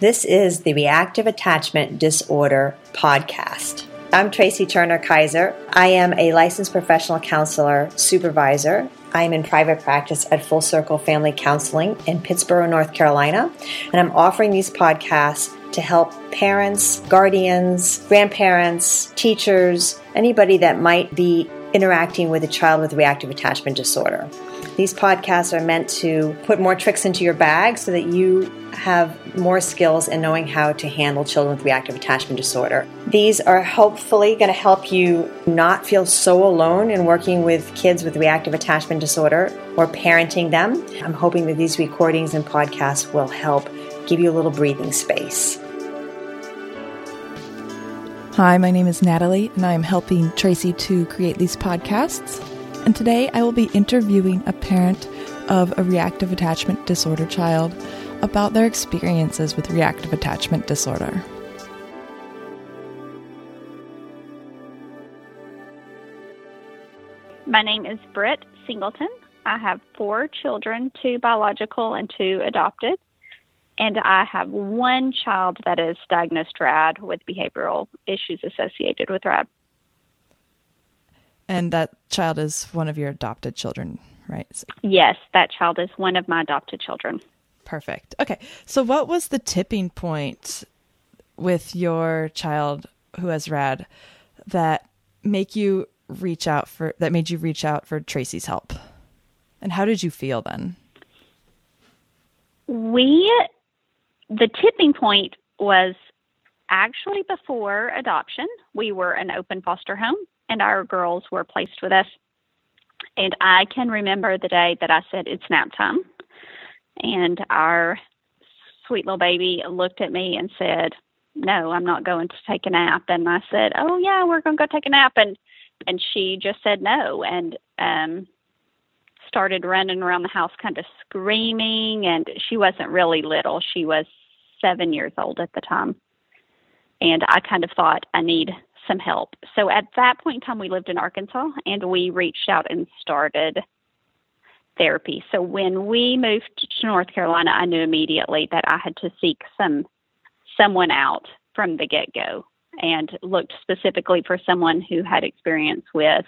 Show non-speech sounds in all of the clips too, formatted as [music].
This is the Reactive Attachment Disorder podcast. I'm Tracey Turner Kaiser. I am a licensed professional counselor supervisor. I am in private practice at Full Circle Family Counseling in Pittsboro, North Carolina, and I'm offering these podcasts to help parents, guardians, grandparents, teachers, anybody that might be interacting with a child with reactive attachment disorder. These podcasts are meant to put more tricks into your bag so that you have more skills in knowing how to handle children with reactive attachment disorder. These are hopefully going to help you not feel so alone in working with kids with reactive attachment disorder or parenting them. I'm hoping that these recordings and podcasts will help give you a little breathing space. Hi, my name is Natalie, and I am helping Tracey to create these podcasts. And today I will be interviewing a parent of a reactive attachment disorder child about their experiences with reactive attachment disorder. My name is Britt Singleton. I have four children, two biological and two adopted. And I have one child that is diagnosed RAD with behavioral issues associated with RAD. And that child is one of your adopted children, right? Yes, that child is one of my adopted children. Perfect. Okay. So, what was the tipping point with your child who has RAD that make you reach out for that made you reach out for Tracey's help? And how did you feel then? We the tipping point was actually before adoption. We were an open foster home and our girls were placed with us. And I can remember the day that I said it's nap time and our sweet little baby looked at me and said, "No, I'm not going to take a nap." And I said, "Oh yeah, we're going to go take a nap." And and she just said no and um started running around the house kind of screaming and she wasn't really little. She was 7 years old at the time. And I kind of thought I need some help. So at that point in time we lived in Arkansas and we reached out and started therapy. So when we moved to North Carolina, I knew immediately that I had to seek some someone out from the get go and looked specifically for someone who had experience with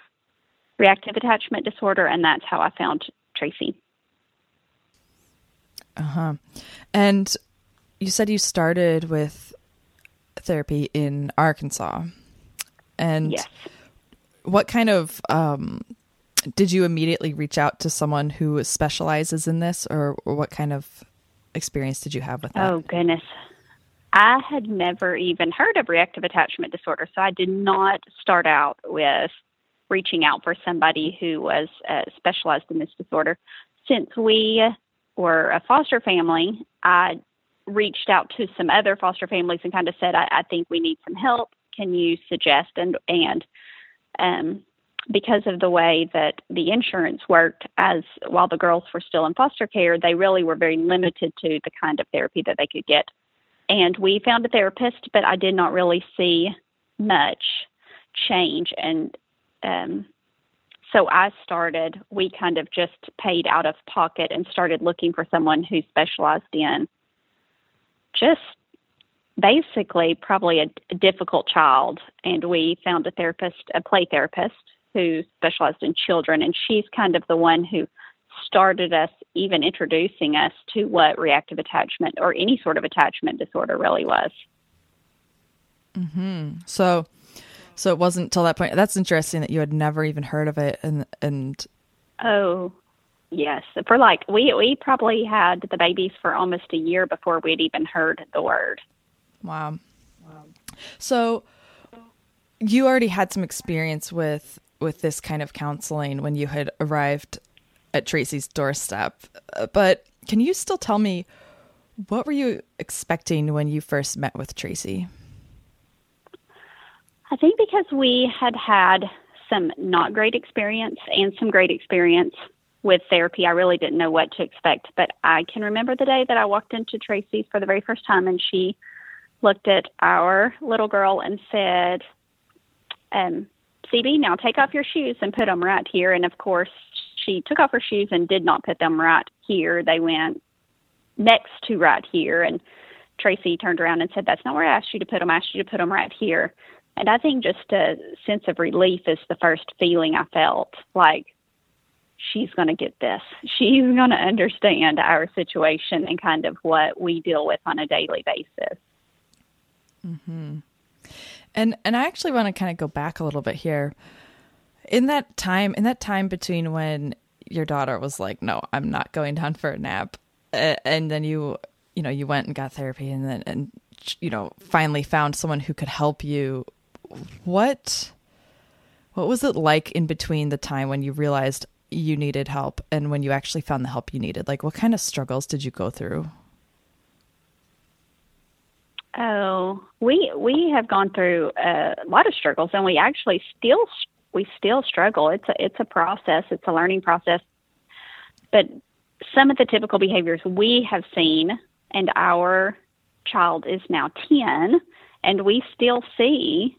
reactive attachment disorder, and that's how I found Tracey. Uh huh. And you said you started with therapy in Arkansas, and yes. what kind of um, did you immediately reach out to someone who specializes in this or, or, what kind of experience did you have with that? Oh goodness. I had never even heard of reactive attachment disorder so i did not start out with reaching out for somebody who was uh, specialized in this disorder. Since we were a foster family i reached out to some other foster families and kind of said i, I think we need some help. Can you suggest and and um, because of the way that the insurance worked as while the girls were still in foster care they really were very limited to the kind of therapy that they could get. And we found a therapist but i did not really see much change. And um so i started we kind of just paid out of pocket and started looking for someone who specialized in just basically probably a, a difficult child and we found a therapist a play therapist who specialized in children, and she's kind of the one who started us even introducing us to what reactive attachment or any sort of attachment disorder really was. Hmm. So, so it wasn't till that point. That's interesting that you had never even heard of it, and and. Oh, yes. For like we we probably had the babies for almost a year before we'd even heard the word. Wow. Wow. So, you already had some experience with with this kind of counseling when you had arrived at Tracey's doorstep. Uh, but can you still tell me what were you expecting when you first met with Tracey? I think because we had had some not great experience and some great experience with therapy, I really didn't know what to expect. But I can remember the day that I walked into Tracey's for the very first time and she looked at our little girl and said, um, CB, now take off your shoes and put them right here. And of course, she took off her shoes and did not put them right here. They went next to right here. And Tracey turned around and said, That's not where I asked you to put them. I asked you to put them right here. And I think just a sense of relief is the first feeling I felt like she's going to get this. She's going to understand our situation and kind of what we deal with on a daily basis. Mm-hmm. And and I actually want to kind of go back a little bit here. In that time, in that time between when your daughter was like, "No, I'm not going down for a nap," and then you, you know, you went and got therapy, and then and you know, finally found someone who could help you. What what was it like in between the time when you realized you needed help and when you actually found the help you needed? Like, what kind of struggles did you go through? Oh, we we have gone through a lot of struggles, and we actually still we still struggle. It's a it's a process. It's a learning process. But some of the typical behaviors we have seen, and our child is now ten, and we still see.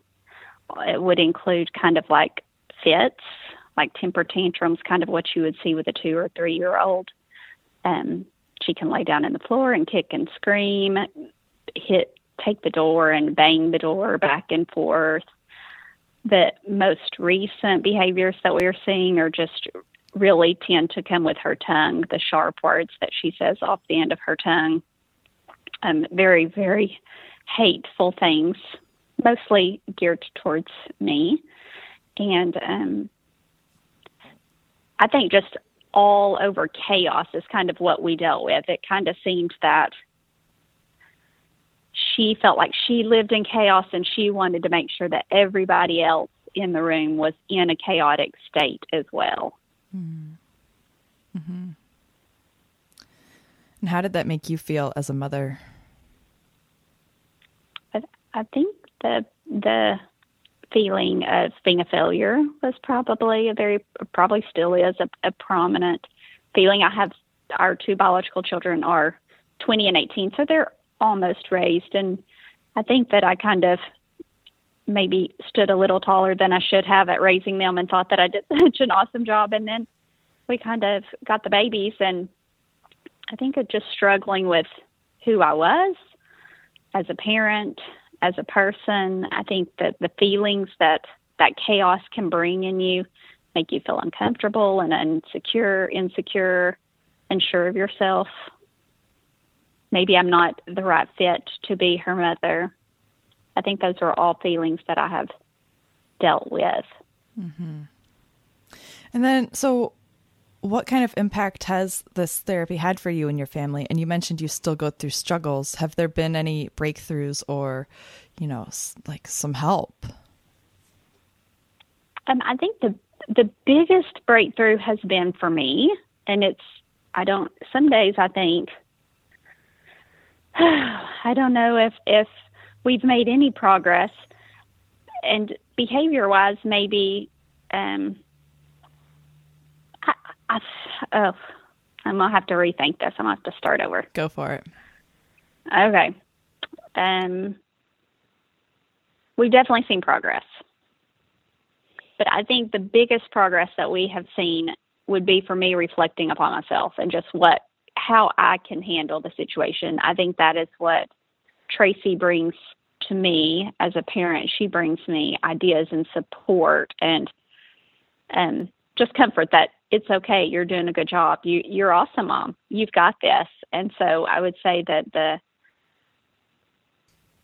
It would include kind of like fits, like temper tantrums, kind of what you would see with a two or three year old. Um, she can lay down in the floor and kick and scream, hit, take the door and bang the door back and forth. The most recent behaviors that we're seeing are just really tend to come with her tongue, the sharp words that she says off the end of her tongue. Um, very, very hateful things, mostly geared towards me. And um, I think just all over chaos is kind of what we dealt with. It kind of seemed that she felt like she lived in chaos and she wanted to make sure that everybody else in the room was in a chaotic state as well. Mm-hmm. mm-hmm. And how did that make you feel as a mother? I, I think the the feeling of being a failure was probably a very, probably still is a, a prominent feeling. I have our two biological children are 20 and 18, so they're almost raised. And I think that I kind of maybe stood a little taller than I should have at raising them and thought that I did [laughs] such an awesome job. And then we kind of got the babies, and I think of just struggling with who I was as a parent as a person. I think that the feelings that that chaos can bring in you make you feel uncomfortable and insecure, insecure, unsure of yourself. Maybe I'm not the right fit to be her mother. I think those are all feelings that I have dealt with. Mm-hmm. And then, so what kind of impact has this therapy had for you and your family? And you mentioned you still go through struggles. Have there been any breakthroughs or, you know, like some help? Um, I think the the biggest breakthrough has been for me, and it's I don't. Some days I think [sighs] I don't know if if we've made any progress, and behavior wise, maybe um, I, oh, I'm gonna have to rethink this. I'm gonna have to start over. Go for it. Okay. Um, we've definitely seen progress, but I think the biggest progress that we have seen would be for me reflecting upon myself and just what how I can handle the situation. I think that is what Tracey brings to me as a parent. She brings me ideas and support and um, just comfort that it's okay. You're doing a good job. You you're awesome, mom. You've got this. And so I would say that the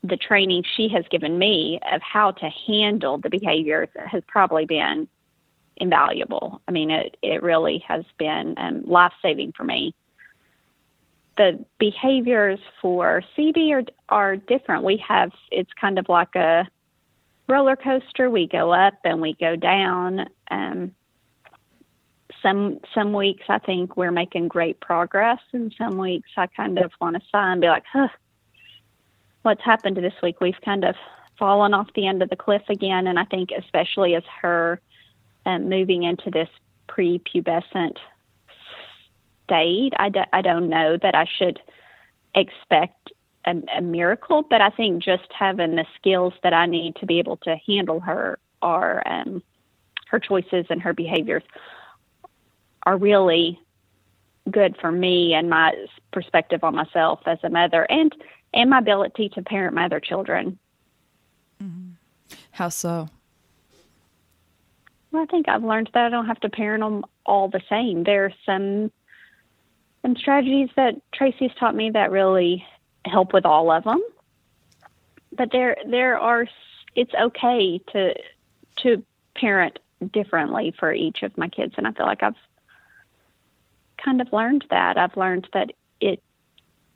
the training she has given me of how to handle the behaviors has probably been invaluable. I mean, it it really has been um, life saving for me. The behaviors for CB are are different. We have it's kind of like a roller coaster. We go up and we go down. Um, some some weeks I think we're making great progress, and some weeks I kind of want to sigh and be like, huh, what's happened this week? We've kind of fallen off the end of the cliff again, and I think especially as her um, moving into this prepubescent state, I, do, I don't know that I should expect a, a miracle, but I think just having the skills that I need to be able to handle her are um, her choices and her behaviors are really good for me and my perspective on myself as a mother and and my ability to parent my other children. Mm-hmm. How so? Well, I think I've learned that I don't have to parent them all the same. There are some some strategies that Tracey's taught me that really help with all of them. But there there are it's okay to to parent differently for each of my kids and I feel like I've kind of learned that. I've learned that it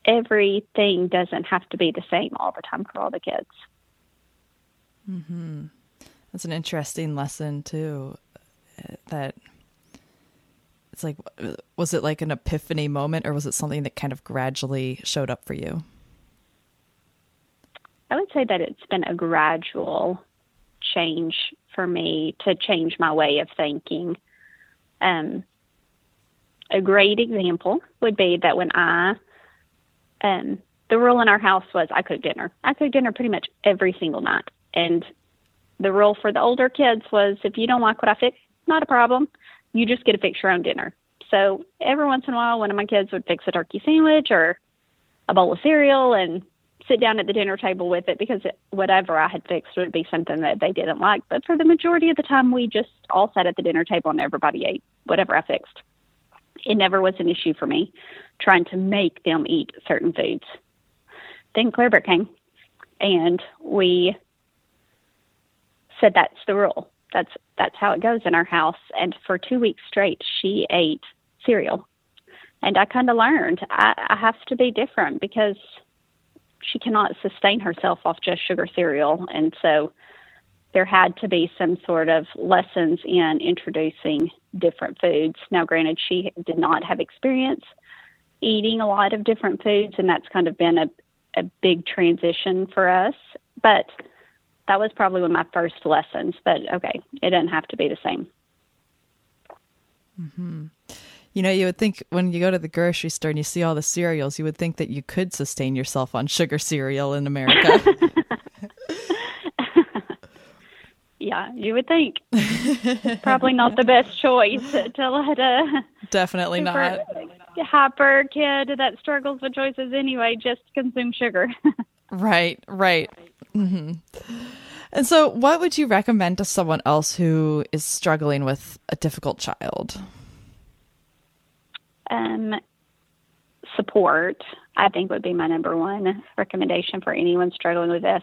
everything doesn't have to be the same all the time for all the kids. Mhm. That's an interesting lesson too that it's like was it like an epiphany moment or was it something that kind of gradually showed up for you i would say that it's been a gradual change for me to change my way of thinking um, a great example would be that when i um, the rule in our house was i cook dinner i cook dinner pretty much every single night and the rule for the older kids was if you don't like what i fix not a problem you just get to fix your own dinner. So every once in a while, one of my kids would fix a turkey sandwich or a bowl of cereal and sit down at the dinner table with it because it, whatever I had fixed would be something that they didn't like. But for the majority of the time, we just all sat at the dinner table and everybody ate whatever I fixed. It never was an issue for me trying to make them eat certain foods. Then Claire came, and we said that's the rule that's that's how it goes in our house. And for two weeks straight, she ate cereal, and I kind of learned I, I have to be different because she cannot sustain herself off just sugar cereal, and so there had to be some sort of lessons in introducing different foods. Now, granted, she did not have experience eating a lot of different foods, and that's kind of been a, a big transition for us. But that was probably one of my first lessons. But okay, it doesn't have to be the same. Mm-hmm. You know, you would think when you go to the grocery store and you see all the cereals, you would think that you could sustain yourself on sugar cereal in America. [laughs] yeah, you would think. Probably not the best choice to let a definitely not hyper kid that struggles with choices anyway just consume sugar. [laughs] right, right. Mm-hmm. And so, what would you recommend to someone else who is struggling with a difficult child? Um, support, I think, would be my number one recommendation for anyone struggling with this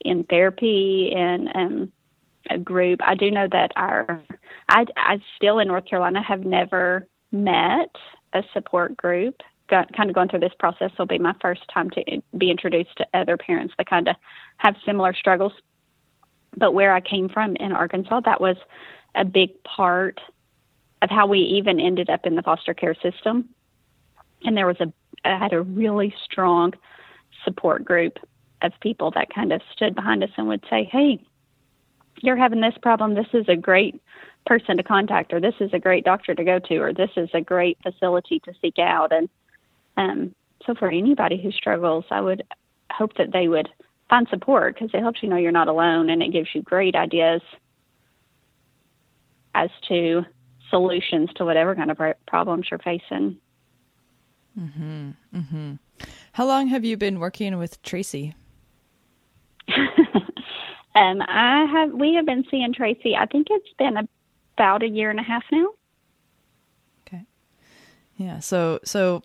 in therapy and um, a group. I do know that our, I, I still in North Carolina have never met a support group got, kind of going through this process will be my first time to be introduced to other parents that kind of have similar struggles. But where I came from in Arkansas, that was a big part of how we even ended up in the foster care system. And there was a, I had a really strong support group of people that kind of stood behind us and would say, Hey, you're having this problem. This is a great person to contact, or this is a great doctor to go to, or this is a great facility to seek out. And um, so for anybody who struggles, I would hope that they would find support because it helps you know you're not alone and it gives you great ideas as to solutions to whatever kind of problems you're facing. Mhm. Mhm. How long have you been working with Tracey? [laughs] um, I have. We have been seeing Tracey. I think it's been about a year and a half now. Okay. Yeah. So so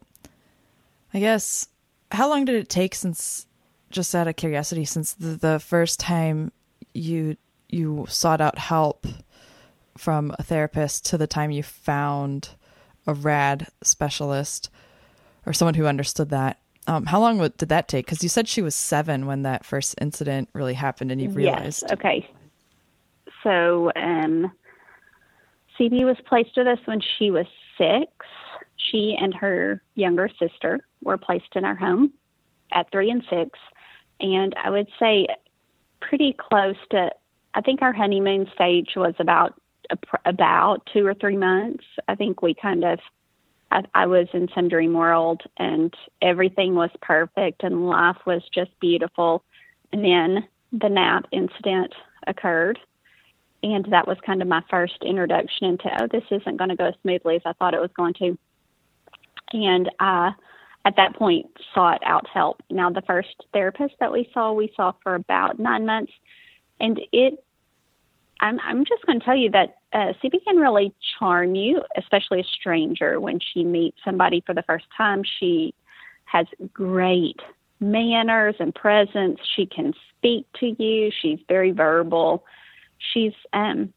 I guess how long did it take since just out of curiosity since the, the first time you you sought out help from a therapist to the time you found a rad specialist or someone who understood that um, how long did that take because you said she was seven when that first incident really happened and you realized yes. okay so um, cb was placed with us when she was six she and her younger sister were placed in our home at three and six. And I would say pretty close to, I think our honeymoon stage was about about two or three months. I think we kind of, I, I was in some dream world and everything was perfect and life was just beautiful. And then the nap incident occurred. And that was kind of my first introduction into, oh, this isn't going to go as smoothly as I thought it was going to and I at that point sought out help. Now, the first therapist that we saw, we saw for about nine months, and it. I'm I'm just going to tell you that uh, CB can really charm you, especially a stranger. When she meets somebody for the first time, she has great manners and presence. She can speak to you. She's very verbal. She's um,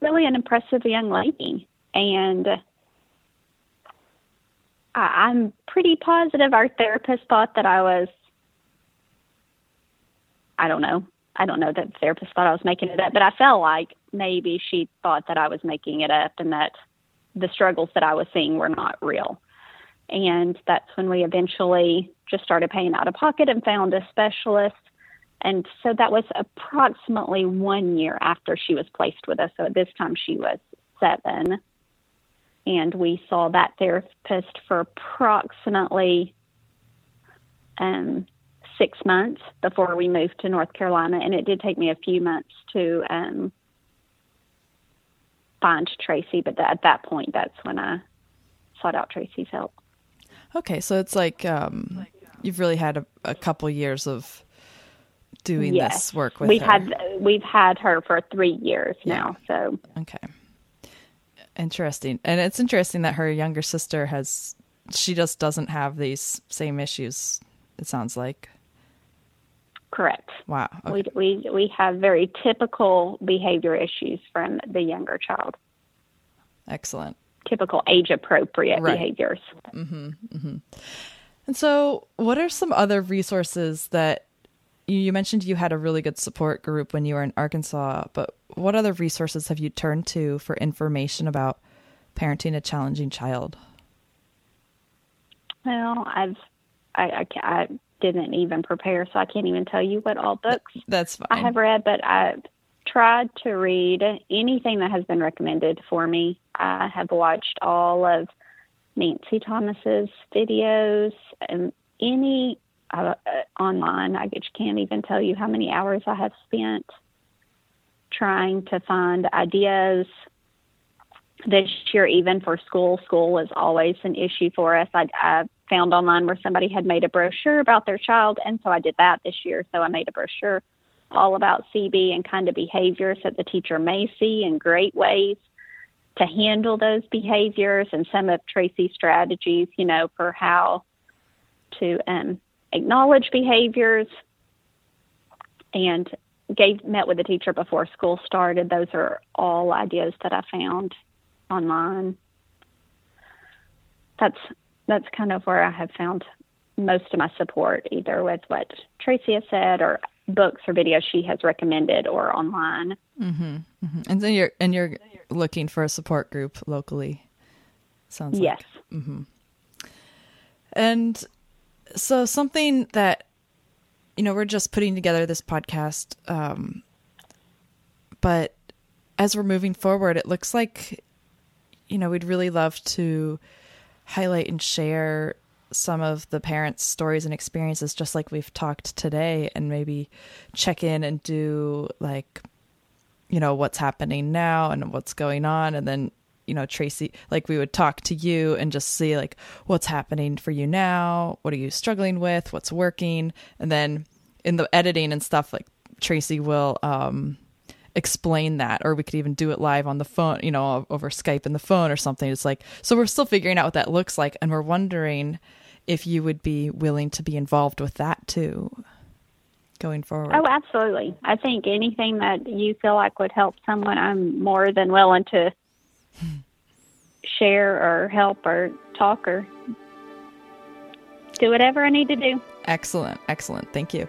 really an impressive young lady, and I, am pretty positive our therapist thought that I was. I don't know. I don't know that the therapist thought I was making it up, but I felt like maybe she thought that I was making it up and that the struggles that I was seeing were not real. And that's when we eventually just started paying out of pocket and found a specialist. And so that was approximately one year after she was placed with us. So at this time she was seven and we saw that therapist for approximately um, six months before we moved to North Carolina, and it did take me a few months to um, find Tracey. But at that point, that's when I sought out Tracey's help. Okay, so it's like um, you've really had a, a couple years of doing yes. this work with we've her. had we've had her for three years yeah. now so okay Interesting. And it's interesting that her younger sister has she just doesn't have these same issues, it sounds like. Correct. Wow. Okay. We, we we have very typical behavior issues from the younger child. Excellent. Typical age appropriate right. behaviors. Mm-hmm, mm-hmm. And so, what are some other resources that you mentioned you had a really good support group when you were in Arkansas, but what other resources have you turned to for information about parenting a challenging child? Well, I've I, I, I didn't even prepare, so I can't even tell you what all books that's fine. I have read, but I've tried to read anything that has been recommended for me. I have watched all of Nancy Thomas's videos and any uh, online. I just can't even tell you how many hours I have spent trying to find ideas. This year, even for school, school is always an issue for us. I, I found online where somebody had made a brochure about their child, and so I did that this year. So I made a brochure all about CB and kind of behaviors that the teacher may see and great ways to handle those behaviors and some of Tracey's strategies, you know, for how to um, acknowledge behaviors and gave met with the teacher before school started. Those are all ideas that I found online. That's that's kind of where I have found most of my support, either with what Tracey has said or books or videos she has recommended or online. Mm-hmm, mm-hmm. And then you're and you're looking for a support group locally. Sounds yes. Like. Mm-hmm. And so something that you know we're just putting together this podcast um, but as we're moving forward it looks like you know we'd really love to highlight and share some of the parents stories and experiences just like we've talked today and maybe check in and do like you know what's happening now and what's going on and then you know tracey like we would talk to you and just see like what's happening for you now what are you struggling with what's working and then in the editing and stuff like tracey will um explain that or we could even do it live on the phone you know over skype and the phone or something it's like so we're still figuring out what that looks like and we're wondering if you would be willing to be involved with that too going forward oh absolutely i think anything that you feel like would help someone i'm more than willing to share or help or talk or do whatever I need to do. Excellent. Excellent. Thank you.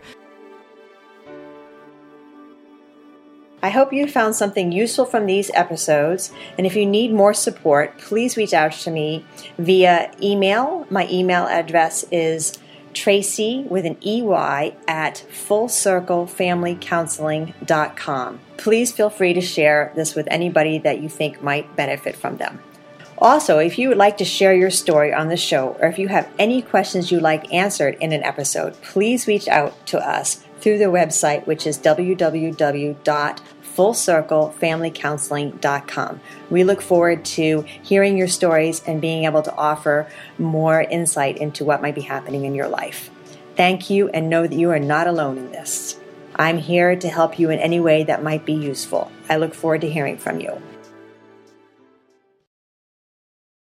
I hope you found something useful from these episodes. And if you need more support, please reach out to me via email. My email address is Tracey with an EY at fullcirclefamilycounseling.com. Please feel free to share this with anybody that you think might benefit from them. Also, if you would like to share your story on the show or if you have any questions you'd like answered in an episode, please reach out to us through the website, which is www fullcirclefamilycounseling.com. We look forward to hearing your stories and being able to offer more insight into what might be happening in your life. Thank you and know that you are not alone in this. I'm here to help you in any way that might be useful. I look forward to hearing from you.